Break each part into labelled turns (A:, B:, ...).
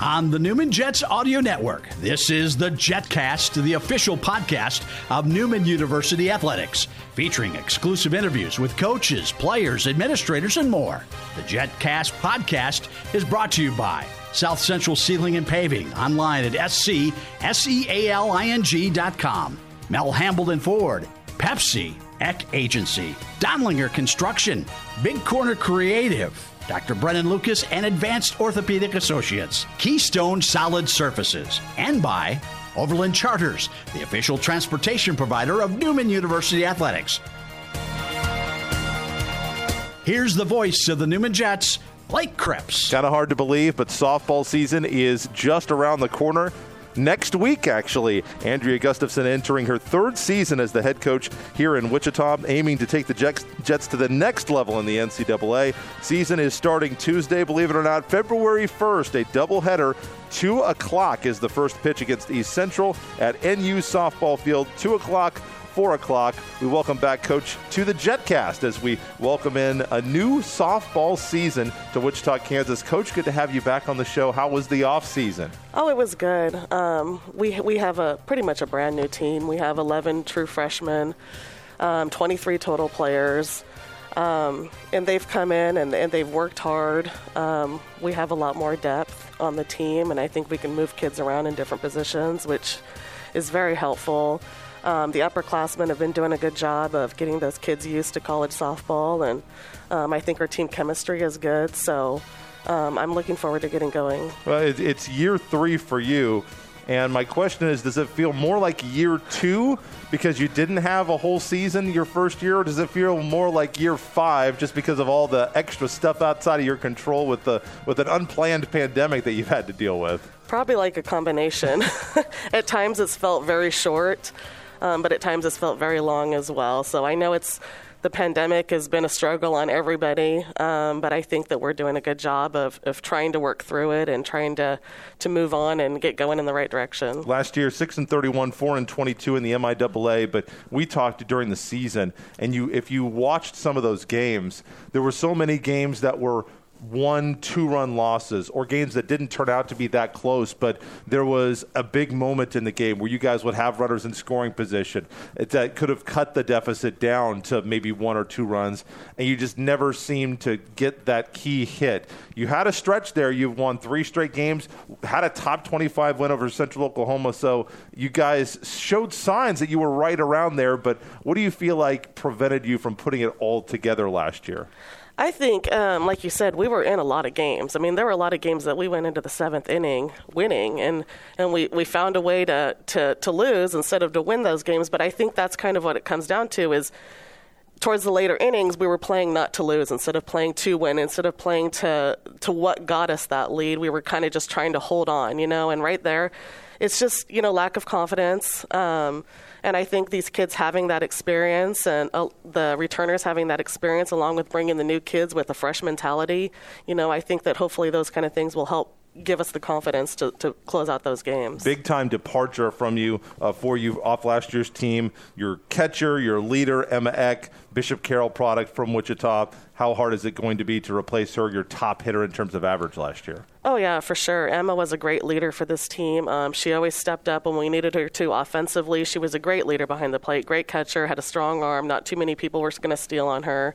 A: on the Newman Jets Audio Network. This is the JetCast, the official podcast of Newman University Athletics, featuring exclusive interviews with coaches, players, administrators, and more. The JetCast podcast is brought to you by South Central Sealing and Paving, online at scsealing.com. Mel Hambelton Ford, Pepsi, Eck Agency, Dondlinger Construction, Big Corner Creative, Dr. Brennan Lucas and Advanced Orthopedic Associates, Keystone Solid Surfaces, and by Overland Charters, the official transportation provider of Newman University Athletics. Here's the voice of the Newman Jets, Blake Cripps.
B: Kind of hard to believe, but softball season is just around the corner next week, actually. Andrea Gustafson entering her third season as the head coach here in Wichita, aiming to take the Jets to the next level in the NCAA. Season is starting Tuesday, believe it or not, February 1st, a doubleheader. 2 o'clock is the first pitch against East Central at NU softball field. 2 o'clock 4 o'clock. We welcome back Coach to the JetCast as we welcome in a new softball season to Wichita, Kansas. Coach, good to have you back on the show. How was the off season?
C: Oh, it was good. Um, we, we have a pretty much a brand new team. We have 11 true freshmen, um, 23 total players. Um, and they've come in and, and they've worked hard. Um, we have a lot more depth on the team, and I think we can move kids around in different positions, which is very helpful. Um, the upperclassmen have been doing a good job of getting those kids used to college softball, and um, I think our team chemistry is good. So um, I'm looking forward to getting going.
B: Well, it's year three for you. And my question is, does it feel more like year two because you didn't have a whole season your first year, or does it feel more like year five just because of all the extra stuff outside of your control with the with an unplanned pandemic that you've had to deal with?
C: Probably like a combination. At times, it's felt very short um, but at times it's felt very long as well. So I know it's the pandemic has been a struggle on everybody, um, but I think that we're doing a good job of, of trying to work through it and trying to, to move on and get going in the right direction.
B: Last year, 6 and 31, 4 and 22 in the MIAA, but we talked during the season, and you if you watched some of those games, there were so many games that were one, two run losses or games that didn't turn out to be that close, but there was a big moment in the game where you guys would have runners in scoring position that could have cut the deficit down to maybe one or two runs, and you just never seemed to get that key hit. You had a stretch there. You've won three straight games, had a top 25 win over Central Oklahoma, so you guys showed signs that you were right around there, but what do you feel like prevented you from putting it all together last year?
C: I think, um, like you said, we were in a lot of games. I mean, there were a lot of games that we went into the seventh inning winning, and, and we, we found a way to, to, to lose instead of to win those games. But I think that's kind of what it comes down to is towards the later innings, we were playing not to lose instead of playing to win, instead of playing to, to what got us that lead. We were kind of just trying to hold on, you know, and right there, it's just, you know, lack of confidence. Um, and I think these kids having that experience and uh, the returners having that experience, along with bringing the new kids with a fresh mentality, you know, I think that hopefully those kind of things will help give us the confidence to, to close out those games.
B: Big time departure from you uh, for you off last year's team. Your catcher, your leader, Emma Eck, Bishop Carroll product from Wichita. How hard is it going to be to replace her, your top hitter in terms of average last year?
C: Oh, yeah, for sure. Emma was a great leader for this team. Um, she always stepped up when we needed her to offensively. She was a great leader behind the plate, great catcher, had a strong arm. Not too many people were going to steal on her.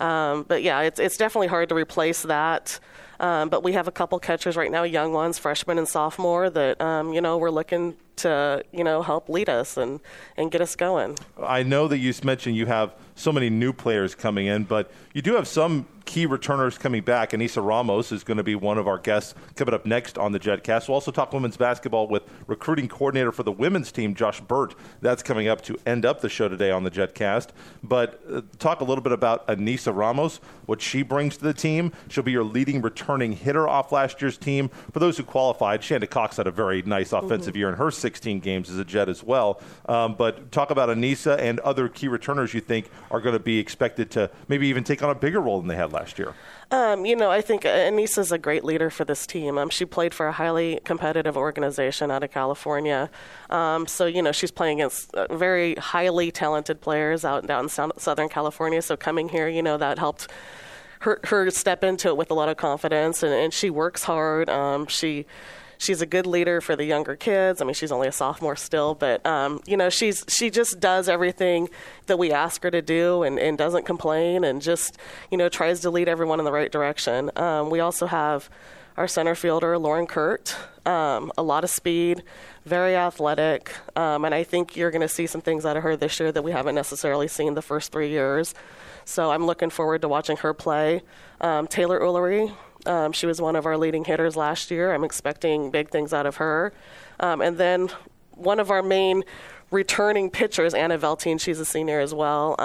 C: Um, but yeah, it's, it's definitely hard to replace that. Um, but we have a couple catchers right now, young ones, freshman and sophomore, that um, you know we're looking to you know help lead us and and get us going.
B: I know that you mentioned you have so many new players coming in, but you do have some key returners coming back. And Anissa Ramos is going to be one of our guests coming up next on the JetCast. We'll also talk women's basketball with recruiting coordinator for the women's team, Josh Burt. That's coming up to end up the show today on the JetCast. But uh, talk a little bit about Anissa Ramos, what she brings to the team. She'll be your leading returning hitter off last year's team. For those who qualified, Shanda Cox had a very nice offensive mm-hmm. year in her 16 games as a Jet as well. Um, but talk about Anissa and other key returners you think are going to be expected to maybe even take on a bigger role than they had last year.
C: Um, you know, I think Anissa is a great leader for this team. Um, she played for a highly competitive organization out of California. Um, so, you know, she's playing against uh, very highly talented players out down in Southern California. So coming here, you know, that helped her her step into it with a lot of confidence, and, and she works hard. Um, she she's a good leader for the younger kids. I mean, she's only a sophomore still, but um, you know, she's she just does everything that we ask her to do, and, and doesn't complain, and just you know tries to lead everyone in the right direction. Um, we also have our center fielder, Lauren Kurt. Um, a lot of speed, very athletic, um, and I think you're going to see some things out of her this year that we haven't necessarily seen the first three years. So I'm looking forward to watching her play. Um, Taylor Ullery, um, she was one of our leading hitters last year. I'm expecting big things out of her. Um, and then one of our main returning pitchers, Anna Veltine, she's a senior as well.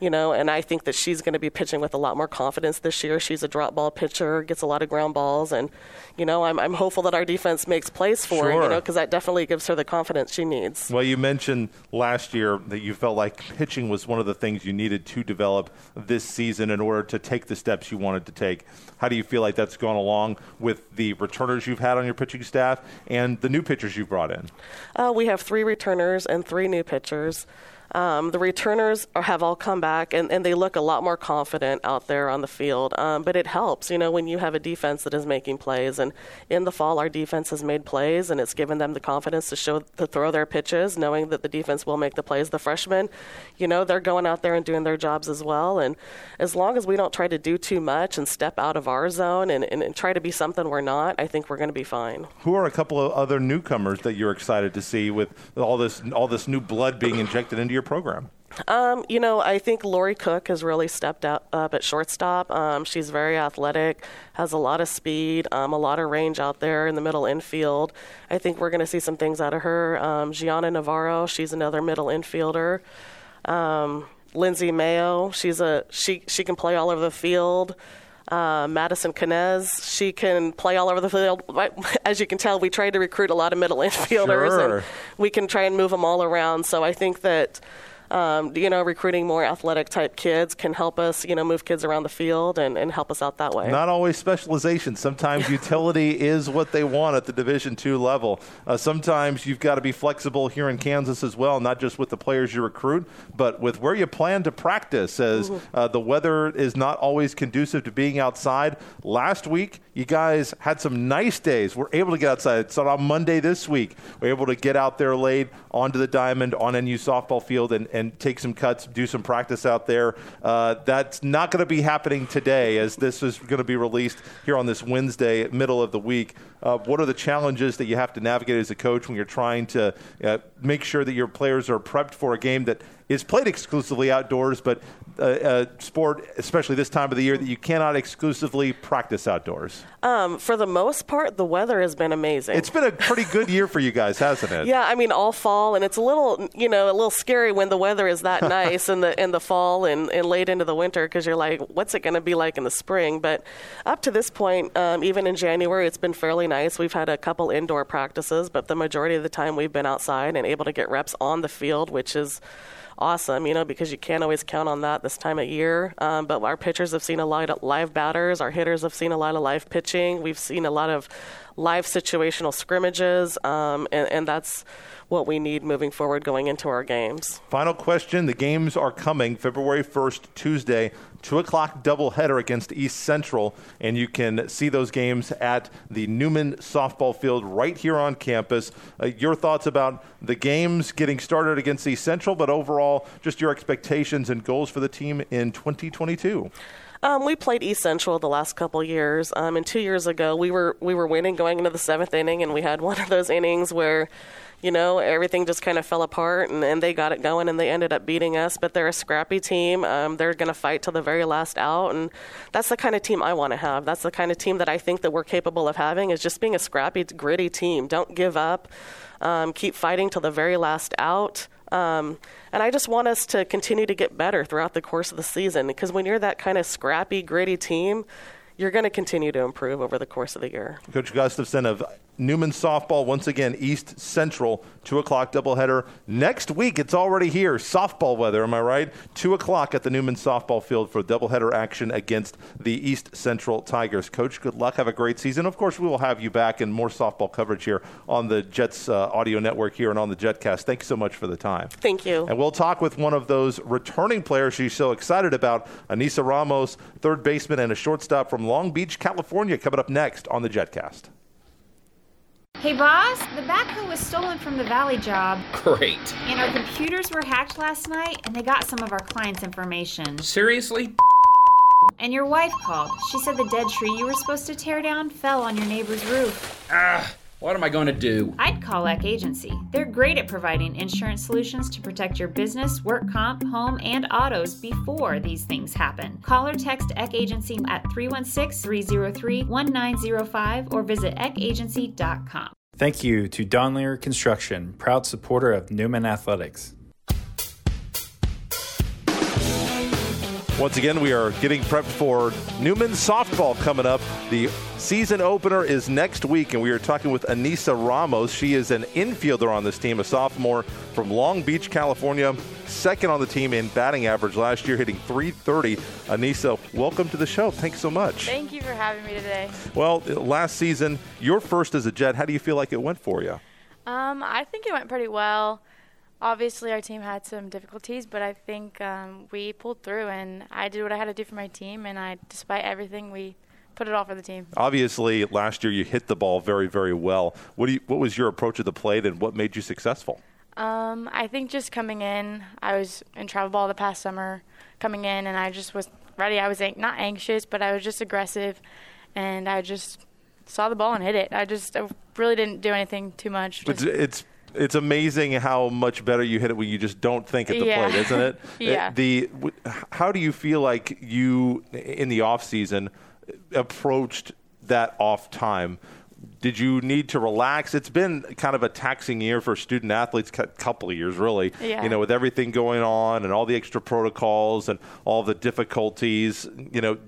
C: You know, and I think that she's going to be pitching with a lot more confidence this year. She's a drop ball pitcher, gets a lot of ground balls, and you know, I'm, I'm hopeful that our defense makes plays for
B: sure.
C: her, you know, because that definitely gives her the confidence she needs.
B: Well, you mentioned last year that you felt like pitching was one of the things you needed to develop this season in order to take the steps you wanted to take. How do you feel like that's gone along with the returners you've had on your pitching staff and the new pitchers you've brought in?
C: Uh, we have three returners and three new pitchers. Um, the returners are, have all come back and, and they look a lot more confident out there on the field. Um, but it helps, you know, when you have a defense that is making plays. And in the fall, our defense has made plays and it's given them the confidence to show to throw their pitches, knowing that the defense will make the plays. The freshmen, you know, they're going out there and doing their jobs as well. And as long as we don't try to do too much and step out of our zone and, and, and try to be something we're not, I think we're going to be fine.
B: Who are a couple of other newcomers that you're excited to see with all this all this new blood being injected into your program?
C: Um, you know, I think Lori Cook has really stepped up, up at shortstop. Um, she's very athletic, has a lot of speed, um, a lot of range out there in the middle infield. I think we're going to see some things out of her. Um, Gianna Navarro, she's another middle infielder. Um, Lindsay Mayo, she's a she she can play all over the field. Uh, Madison Canez, she can play all over the field. As you can tell, we try to recruit a lot of middle infielders,
B: Sure.
C: and we can try and move them all around. So I think that um, you know recruiting more athletic type kids can help us you know move kids around the field and, and help us out that way.
B: Not always specialization. Sometimes utility is what they want at the Division two level. Uh, sometimes you've got to be flexible here in Kansas as well, not just with the players you recruit, but with where you plan to practice. As uh, the weather is not always conducive to being outside. Last week, you guys had some nice days. We're able to get outside. It's on Monday this week. We're able to get out there late onto the diamond on NU softball field and, and take some cuts, do some practice out there. Uh, that's not going to be happening today, as this is going to be released here on this Wednesday, middle of the week. Uh, what are the challenges that you have to navigate as a coach when you're trying to uh, make sure that your players are prepped for a game that is played exclusively outdoors, but uh, a sport, especially this time of the year, that you cannot exclusively practice outdoors?
C: Um, for the most part, the weather has been amazing.
B: It's been a pretty good year for you guys, hasn't it?
C: Yeah, I mean all fall, and it's a little, you know, a little scary when the weather is that nice in the in the fall and, and late into the winter because you're like, what's it going to be like in the spring? But up to this point, um, even in January, it's been fairly nice. We've had a couple indoor practices, but the majority of the time we've been outside and able to get reps on the field, which is awesome, you know, because you can't always count on that this time of year. Um, but our pitchers have seen a lot of live batters. Our hitters have seen a lot of live pitching. We've seen a lot of live situational scrimmages, um, and, and that's what we need moving forward going into our games.
B: Final question. The games are coming February 1st, Tuesday, 2 o'clock doubleheader against East Central. And you can see those games at the Newman softball field right here on campus. Uh, your thoughts about the games getting started against East Central, but overall, just your expectations and goals for the team in 2022.
C: Um, we played East Central the last couple years, um, and two years ago we were we were winning going into the seventh inning, and we had one of those innings where, you know, everything just kind of fell apart, and, and they got it going, and they ended up beating us. But they're a scrappy team. Um, they're going to fight till the very last out, and that's the kind of team I want to have. That's the kind of team that I think that we're capable of having is just being a scrappy, gritty team. Don't give up. Um, keep fighting till the very last out. Um, and I just want us to continue to get better throughout the course of the season because when you're that kind of scrappy, gritty team, you're going to continue to improve over the course of the year.
B: Coach Gustafson of Newman softball once again East Central two o'clock doubleheader next week. It's already here. Softball weather, am I right? Two o'clock at the Newman softball field for doubleheader action against the East Central Tigers. Coach, good luck. Have a great season. Of course, we will have you back in more softball coverage here on the Jets uh, audio network here and on the JetCast. Thank you so much for the time.
C: Thank you.
B: And we'll talk with one of those returning players she's so excited about, Anissa Ramos, third baseman and a shortstop from Long Beach, California, coming up next on the JetCast.
D: Hey, boss, the backhoe was stolen from the Valley job.
E: Great.
D: And our computers were hacked last night, and they got some of our clients' information.
E: Seriously?
D: And your wife called. She said the dead tree you were supposed to tear down fell on your neighbor's roof.
E: Ah, what am I going to do?
D: I'd call Eck Agency. They're great at providing insurance solutions to protect your business, work comp, home, and autos before these things happen. Call or text Eck Agency at 316 303 1905 or visit eckagency.com.
F: Thank you to Dondlinger Construction, proud supporter of Newman Athletics.
B: Once again, we are getting prepped for Newman softball coming up. The season opener is next week, and we are talking with Anissa Ramos. She is an infielder on this team, a sophomore from Long Beach, California, second on the team in batting average last year, hitting 330. Anissa, welcome to the show. Thanks so much.
G: Thank you for having me today.
B: Well, last season, your first as a Jet, how do you feel like it went for you?
G: Um, I think it went pretty well obviously our team had some difficulties, but I think um, we pulled through, and I did what I had to do for my team, and I, despite everything, we put it all for the team.
B: Obviously, last year you hit the ball very, very well. What do you, what was your approach of the plate, and what made you successful?
G: Um, I think just coming in, I was in travel ball the past summer, coming in, and I just was ready. I was not anxious, but I was just aggressive, and I just saw the ball and hit it. I just I really didn't do anything too much.
B: It's, it's it's amazing how much better you hit it when you just don't think at the
G: yeah.
B: plate, isn't it?
G: yeah.
B: It, the how do you feel like you in the off season approached that off time? Did you need to relax? It's been kind of a taxing year for student athletes, couple of years really.
G: Yeah.
B: You know, with everything going on and all the extra protocols and all the difficulties. You know,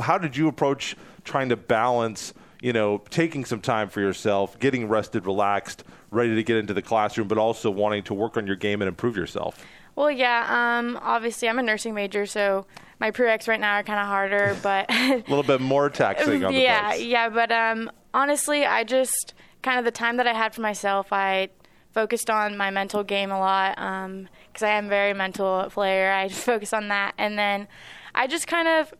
B: how did you approach trying to balance? You know, taking some time for yourself, getting rested, relaxed, ready to get into the classroom, but also wanting to work on your game and improve yourself?
G: Well, yeah. Um, obviously, I'm a nursing major, so my prereqs right now are kind of harder, but
B: a little bit more taxing on the
G: yeah,
B: books.
G: yeah. But um, honestly, I just kind of the time that I had for myself, I focused on my mental game a lot because um, I am a very mental player. I just focus on that, and then I just kind of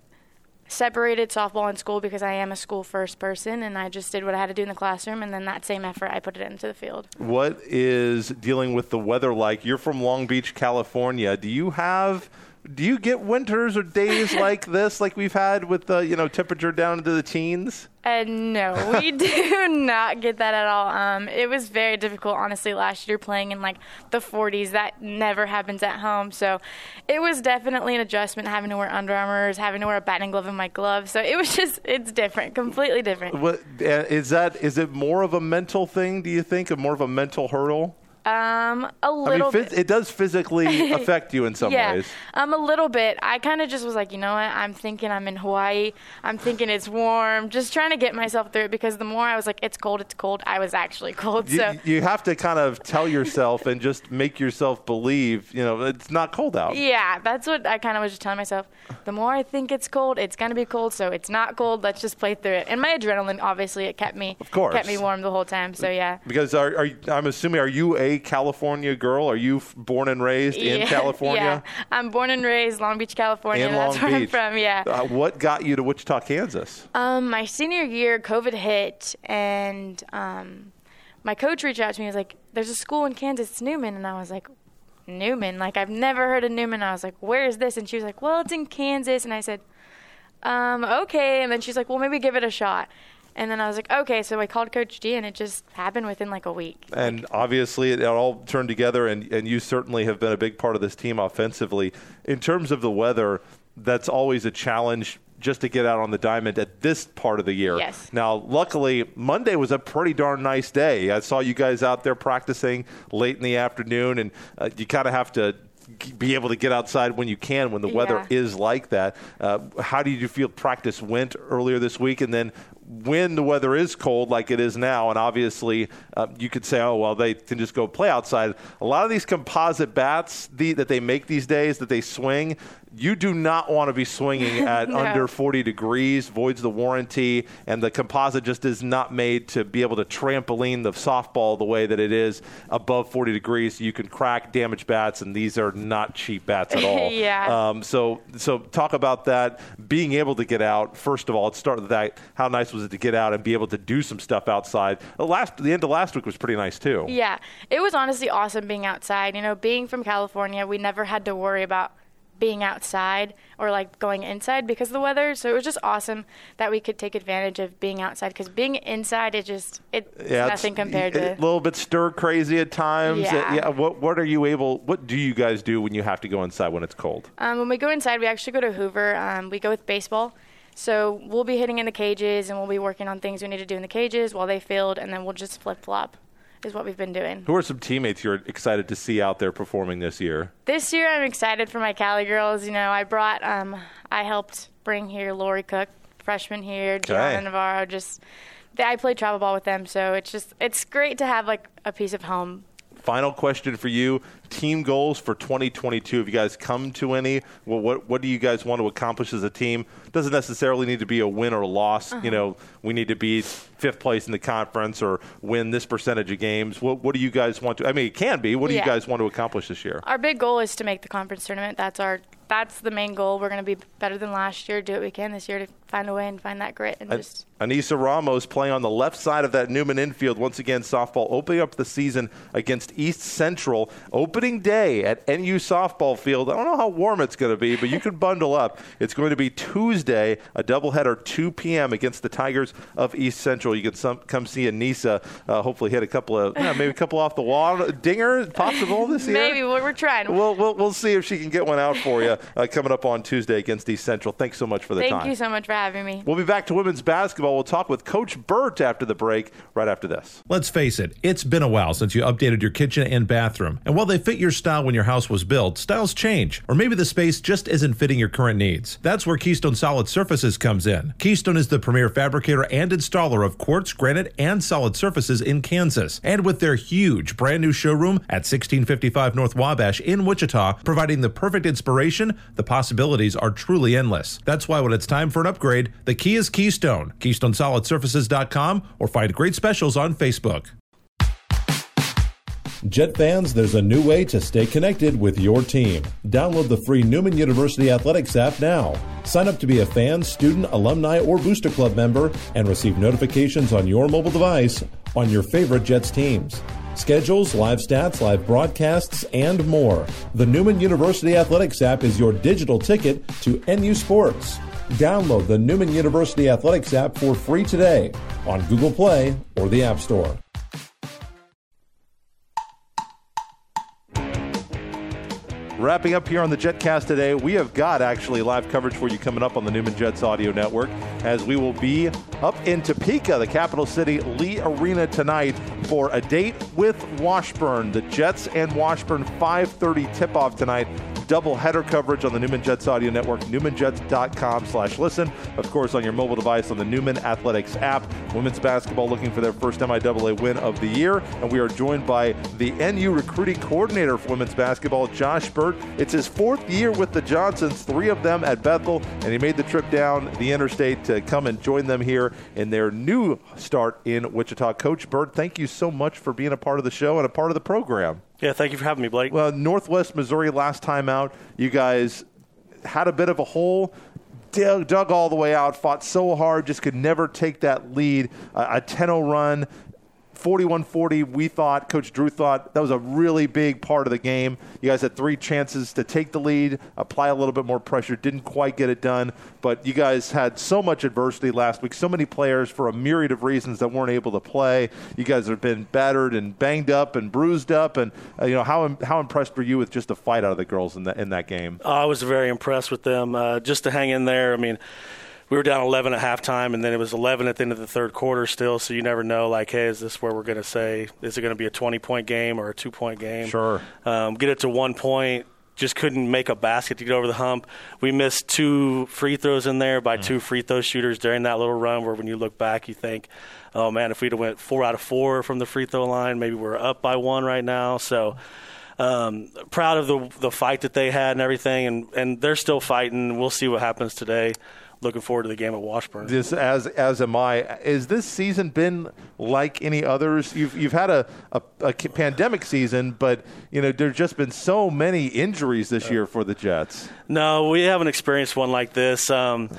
G: separated softball and school because I am a school first person and I just did what I had to do in the classroom and then that same effort I put it into the field.
B: What is dealing with the weather like? You're from Long Beach, California. Do you have do you get winters or days like this, like we've had with the you know temperature down into the teens?
G: Uh, no, we do not get that at all. Um, it was very difficult, honestly, last year playing in like the 40s. That never happens at home, so it was definitely an adjustment having to wear Under Armours, having to wear a batting glove in my glove. So it was just it's different, completely different.
B: What uh, is that? Is it more of a mental thing? Do you think, or more of a mental hurdle?
G: Um, a little
B: I mean,
G: bit.
B: it does physically affect you in some
G: yeah,
B: ways.
G: Um, a little bit. I kind of just was like, you know what? I'm thinking I'm in Hawaii. I'm thinking it's warm. Just trying to get myself through it because the more I was like, it's cold, it's cold. I was actually cold.
B: You,
G: so
B: you have to kind of tell yourself and just make yourself believe, you know, it's not cold out.
G: yeah, that's what I kind of was just telling myself. The more I think it's cold, it's gonna be cold. So it's not cold. Let's just play through it. And my adrenaline, obviously, it kept me
B: Of course.
G: kept me warm the whole time. So yeah.
B: Because are, are I'm assuming are you a California girl? Are you f- born and raised in California?
G: Yeah, I'm born and raised Long Beach, California.
B: In
G: That's
B: Long
G: where
B: Beach.
G: I'm from. Yeah.
B: Uh, what got you to Wichita, Kansas?
G: Um, my senior year, COVID hit, and um, my coach reached out to me. He was like, "There's a school in Kansas, it's Newman," and I was like, "Newman? Like I've never heard of Newman." I was like, "Where is this?" And she was like, "Well, it's in Kansas," and I said, um, "Okay." And then she's like, "Well, maybe give it a shot." And then I was like, "Okay." So I called Coach D, and it just happened within like a week.
B: And obviously, it all turned together, and, and you certainly have been a big part of this team offensively. In terms of the weather, that's always a challenge just to get out on the diamond at this part of the year.
G: Yes.
B: Now, luckily, Monday was a pretty darn nice day. I saw you guys out there practicing late in the afternoon, and uh, you kind of have to be able to get outside when you can when the weather
G: Yeah.
B: is like that. Uh, how did you feel practice went earlier this week? And then when the weather is cold like it is now, and obviously uh, you could say, oh, well, they can just go play outside. A lot of these composite bats the, that they make these days that they swing, you do not want to be swinging at
G: No.
B: under 40 degrees, voids the warranty, and the composite just is not made to be able to trampoline the softball the way that it is above 40 degrees. You can crack damage bats, and these are not cheap bats at all.
G: Yeah.
B: Um, so, so talk about that. Being able to get out. First of all, let's start with that. How nice was it to get out and be able to do some stuff outside? The last, the end of last week was pretty nice too.
G: Yeah, it was honestly awesome being outside. You know, being from California, we never had to worry about being outside or like going inside because of the weather. So it was just awesome that we could take advantage of being outside because being inside, it just it's
B: Yeah,
G: nothing
B: it's
G: compared
B: a
G: to.
B: little bit stir crazy at times.
G: Yeah.
B: yeah. What What are you able? What do you guys do when you have to go inside when it's cold?
G: Um, when we go inside, we actually go to Hoover. Um, we go with baseball. So we'll be hitting in the cages and we'll be working on things we need to do in the cages while they field, and then we'll just flip flop. Is what we've been doing.
B: Who are some teammates you're excited to see out there performing this year?
G: This year, I'm excited for my Cali girls. You know, I brought, um, I helped bring here Lori Cook, freshman here, Gianna Navarro. Just, I played travel ball with them, so it's just, it's great to have like a piece of home.
B: Final question for you: Team goals for 2022. Have you guys come to any? Well, what What do you guys want to accomplish as a team? Doesn't necessarily need to be a win or a loss. You uh-huh. know, we need to be fifth place in the conference or win this percentage of games. What What do you guys want to? I mean, it can be. What do you guys want to accomplish this year?
G: Our big goal is to make the conference tournament. That's our, that's the main goal. We're going to be better than last year. Do what we can this year to find a way and find that grit and just.
B: Anissa Ramos playing on the left side of that Newman infield once again. Softball opening up the season against East Central. Opening day at NU softball field. I don't know how warm it's going to be, but you can bundle up. It's going to be Tuesday, a doubleheader, 2 p.m. against the Tigers of East Central. You can some, come see Anissa. Uh, hopefully, hit a couple of yeah, maybe a couple off the wall. Dinger possible this year.
G: Maybe we're, we're trying.
B: We'll, we'll, we'll see if she can get one out for you uh, coming up on Tuesday against East Central. Thanks so much for the
G: Thank
B: time.
G: Thank you so much for having me.
B: We'll be back to women's basketball. We'll talk with Coach Burt after the break, right after this.
H: Let's face it, it's been a while since you updated your kitchen and bathroom. And while they fit your style when your house was built, styles change. Or maybe the space just isn't fitting your current needs. That's where Keystone Solid Surfaces comes in. Keystone is the premier fabricator and installer of quartz, granite, and solid surfaces in Kansas. And with their huge brand new showroom at 1655 North Wabash in Wichita, providing the perfect inspiration, the possibilities are truly endless. That's why when it's time for an upgrade, the key is Keystone. KeystoneSolidSurfaces.com or find great specials on Facebook. Jet fans, there's a new way to stay connected with your team. Download the free Newman University Athletics app now. Sign up to be a fan, student, alumni, or booster club member and receive notifications on your mobile device on your favorite Jets teams. Schedules, live stats, live broadcasts, and more. The Newman University Athletics app is your digital ticket to NU Sports. Download the Newman University Athletics app for free today on Google Play or the App Store.
B: Wrapping up here on the JetCast today, we have got actually live coverage for you coming up on the Newman Jets Audio Network as we will be up in Topeka, the capital city, Lee Arena tonight for a date with Washburn. The Jets and Washburn 5:30 tip-off tonight. Double header coverage on the Newman Jets Audio Network, newmanjets.com slash listen. Of course, on your mobile device on the Newman Athletics app. Women's basketball looking for their first MIAA win of the year. And we are joined by the NU recruiting coordinator for women's basketball, Josh Burt. It's his fourth year with the Johnsons, three of them at Bethel, and he made the trip down the interstate to come and join them here in their new start in Wichita. Coach Burt, thank you so much for being a part of the show and a part of the program.
I: Yeah, thank you for having me, Blake.
B: Well, Northwest Missouri last time out, you guys had a bit of a hole. Dug, dug all the way out, fought so hard, just could never take that lead. A 10 0 run, 41 40, we thought, Coach Drew thought that was a really big part of the game. You guys had three chances to take the lead, apply a little bit more pressure, didn't quite get it done, but you guys had so much adversity last week, so many players for a myriad of reasons that weren't able to play. You guys have been battered and banged up and bruised up, and uh, you know how how impressed were you with just the fight out of the girls in that in that game?
I: I was very impressed with them. Uh, just to hang in there, I mean, we were down 11 at halftime, and then it was 11 at the end of the third quarter still. So you never know, like, hey, is this where we're going to say, is it going to be a 20 point game or a two point game?
B: Sure.
I: Um, get it to one point, just couldn't make a basket to get over the hump. We missed two free throws in there by two free throw shooters during that little run. Where when you look back, you think, "Oh man, if we'd have went four out of four from the free throw line, maybe we're up by one right now." So. Um, proud of the the fight that they had and everything, and, and they're still fighting. We'll see what happens today looking forward to the game at Washburn.
B: This as as am I. Is this season been like any others? You've you've had a, a, a pandemic season, but you know there's just been so many injuries this year for the Jets.
I: No, we haven't experienced one like this. Um,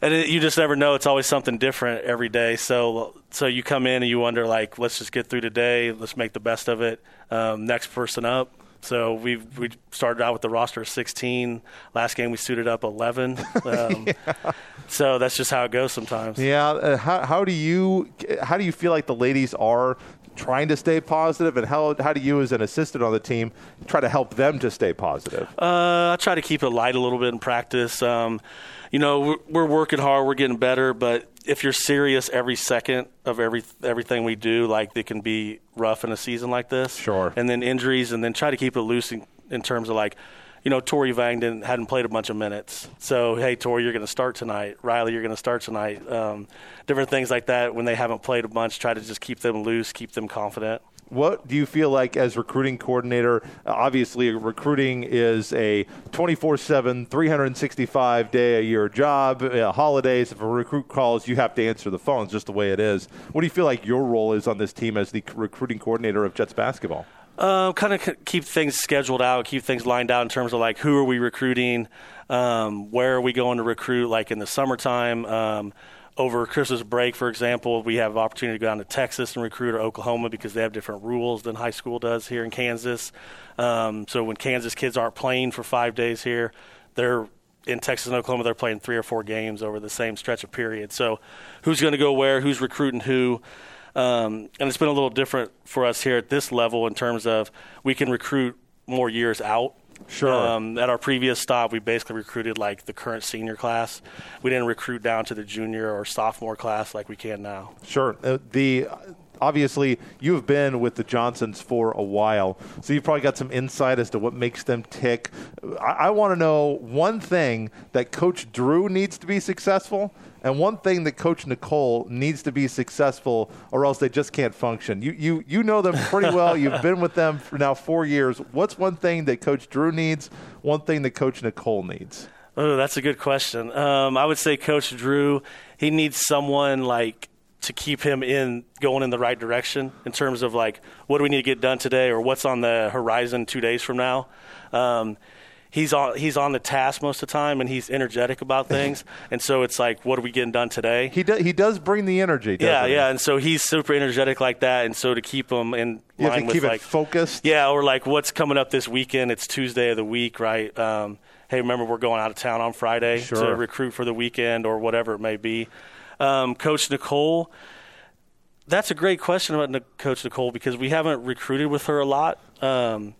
I: and it, you just never know. It's always something different every day. So, so you come in and you wonder, like, let's just get through today. Let's make the best of it. Um, next person up. So we we started out with the roster of 16. Last game we suited up 11. Um, yeah. So that's just how it goes sometimes.
B: Yeah. Uh, how how do you how do you feel like the ladies are trying to stay positive, and how how do you as an assistant on the team try to help them to stay positive?
I: Uh, I try to keep it light a little bit in practice. Um, you know, we're, we're working hard, we're getting better, but if you're serious every second of every everything we do, like it can be rough in a season like this.
B: Sure.
I: And then injuries, and then try to keep it loose in, in terms of like, you know, Tori Vang didn't, hadn't played a bunch of minutes. So, hey, Tori, you're going to start tonight. Riley, you're going to start tonight. Um, different things like that when they haven't played a bunch, try to just keep them loose, keep them confident.
B: What do you feel like as recruiting coordinator? Obviously, recruiting is a 24 7, 365 day a year job. Uh, holidays, if a recruit calls, you have to answer the phone. It's just the way it is. What do you feel like your role is on this team as the recruiting coordinator of Jets basketball?
I: Uh, kind of keep things scheduled out, keep things lined out in terms of like who are we recruiting, um, where are we going to recruit, like in the summertime. Um, over Christmas break, for example, we have opportunity to go down to Texas and recruit or Oklahoma because they have different rules than high school does here in Kansas. Um, so when Kansas kids aren't playing for five days here, they're in Texas and Oklahoma. They're playing three or four games over the same stretch of period. So who's going to go where? Who's recruiting who? Um, and it's been a little different for us here at this level in terms of we can recruit more years out
B: Sure. Um,
I: at our previous stop, we basically recruited like the current senior class. We didn't recruit down to the junior or sophomore class like we can now.
B: Sure. Uh, the obviously you have been with the Johnsons for a while, so you've probably got some insight as to what makes them tick. I, I want to know one thing that Coach Drew needs to be successful, and one thing that Coach Nicole needs to be successful, or else they just can't function. You you you know them pretty well. You've been with them for now four years. What's one thing that Coach Drew needs? One thing that Coach Nicole needs?
I: Oh, that's a good question. Um, I would say Coach Drew, he needs someone like to keep him in going in the right direction in terms of like what do we need to get done today or what's on the horizon two days from now. Um, he's on he's on the task most of the time and he's energetic about things. And so it's like what are we getting done today?
B: He does he does bring the energy
I: yeah
B: he?
I: yeah. And so he's super energetic like that. And so to keep him in
B: you
I: line
B: with
I: keep
B: like
I: focused. Yeah or like what's coming up this weekend? It's tuesday of the week right? Um, hey remember we're going out of town on friday
B: sure.
I: to recruit for the weekend or whatever it may be um, coach nicole that's a great question about coach nicole because we haven't recruited with her a lot um,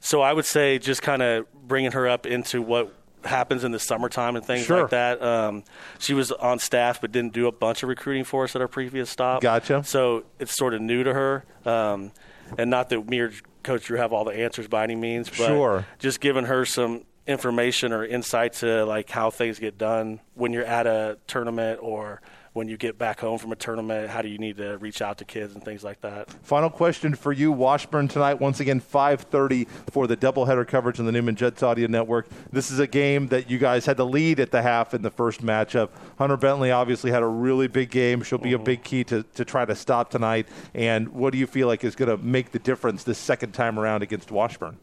I: so I would say just kind of bringing her up into what happens in the summertime and things
B: sure.
I: like that. Um, she was on staff but didn't do a bunch of recruiting for us at our previous stop.
B: Gotcha.
I: So it's sort of new to her. Um, and not that me or Coach Drew have all the answers by any means, but
B: sure.
I: just giving her some information or insight to like how things get done when you're at a tournament or – when you get back home from a tournament? How do you need to reach out to kids and things like that?
B: Final question for you, Washburn tonight. Once again, 5:30 for the doubleheader coverage on the Newman Jets Audio Network. This is a game that you guys had the lead at the half in the first matchup. Hunter Bentley obviously had a really big game. She'll be mm-hmm. a big key to, to try to stop tonight. And what do you feel like is going to make the difference this second time around against Washburn?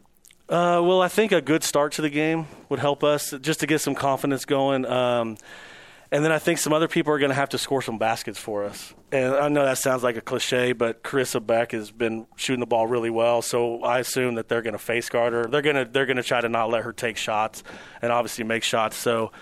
I: Uh, well, I think a good start to the game would help us just to get some confidence going. Um, and then I think some other people are going to have to score some baskets for us. And I know that sounds like a cliche, but Carissa Beck has been shooting the ball really well. So I assume that they're going to face guard her. They're going to they're going to try to not let her take shots, and obviously make shots. So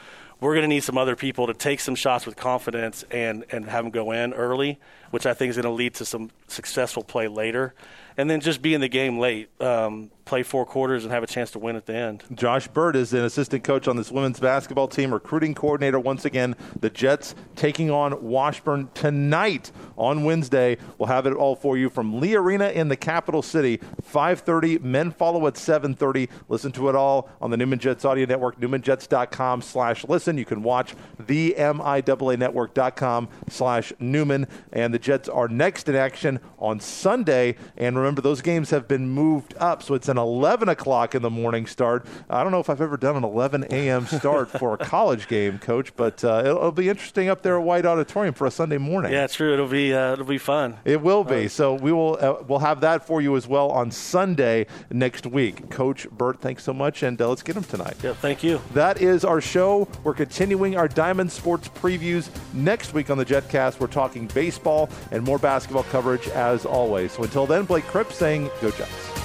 I: we're going to need some other people to take some shots with confidence and and have them go in early, which I think is going to lead to some successful play later, and then just be in the game late, um, play four quarters, and have a chance to win at the end.
B: Josh Burt is an assistant coach on this women's basketball team, recruiting coordinator once again. The Jets taking on Washburn tonight on Wednesday. We'll have it all for you from Lee Arena in the capital city. 5:30. Men follow at 7:30. Listen to it all on the Newman Jets Audio Network. NewmanJets.com/slash listen. You can watch the MIAA Network.com slash Newman. And the Jets are next in action on Sunday. And remember, those games have been moved up, so it's an 11 o'clock in the morning start. I don't know if I've ever done an 11 a.m. start for a college game, Coach, but uh, it'll, it'll, be interesting up there at White Auditorium for a Sunday morning.
I: Yeah, true. It'll be uh, it'll be fun.
B: It will be. So we will uh, we'll have that for you as well on Sunday next week. Coach Burt, thanks so much, and uh, let's get him tonight.
I: Yeah, thank you.
B: That is our show. We're continuing our Diamond Sports previews next week on the JetCast. We're talking baseball and more basketball coverage as always. So until then, Blake Saying, "Go Jets."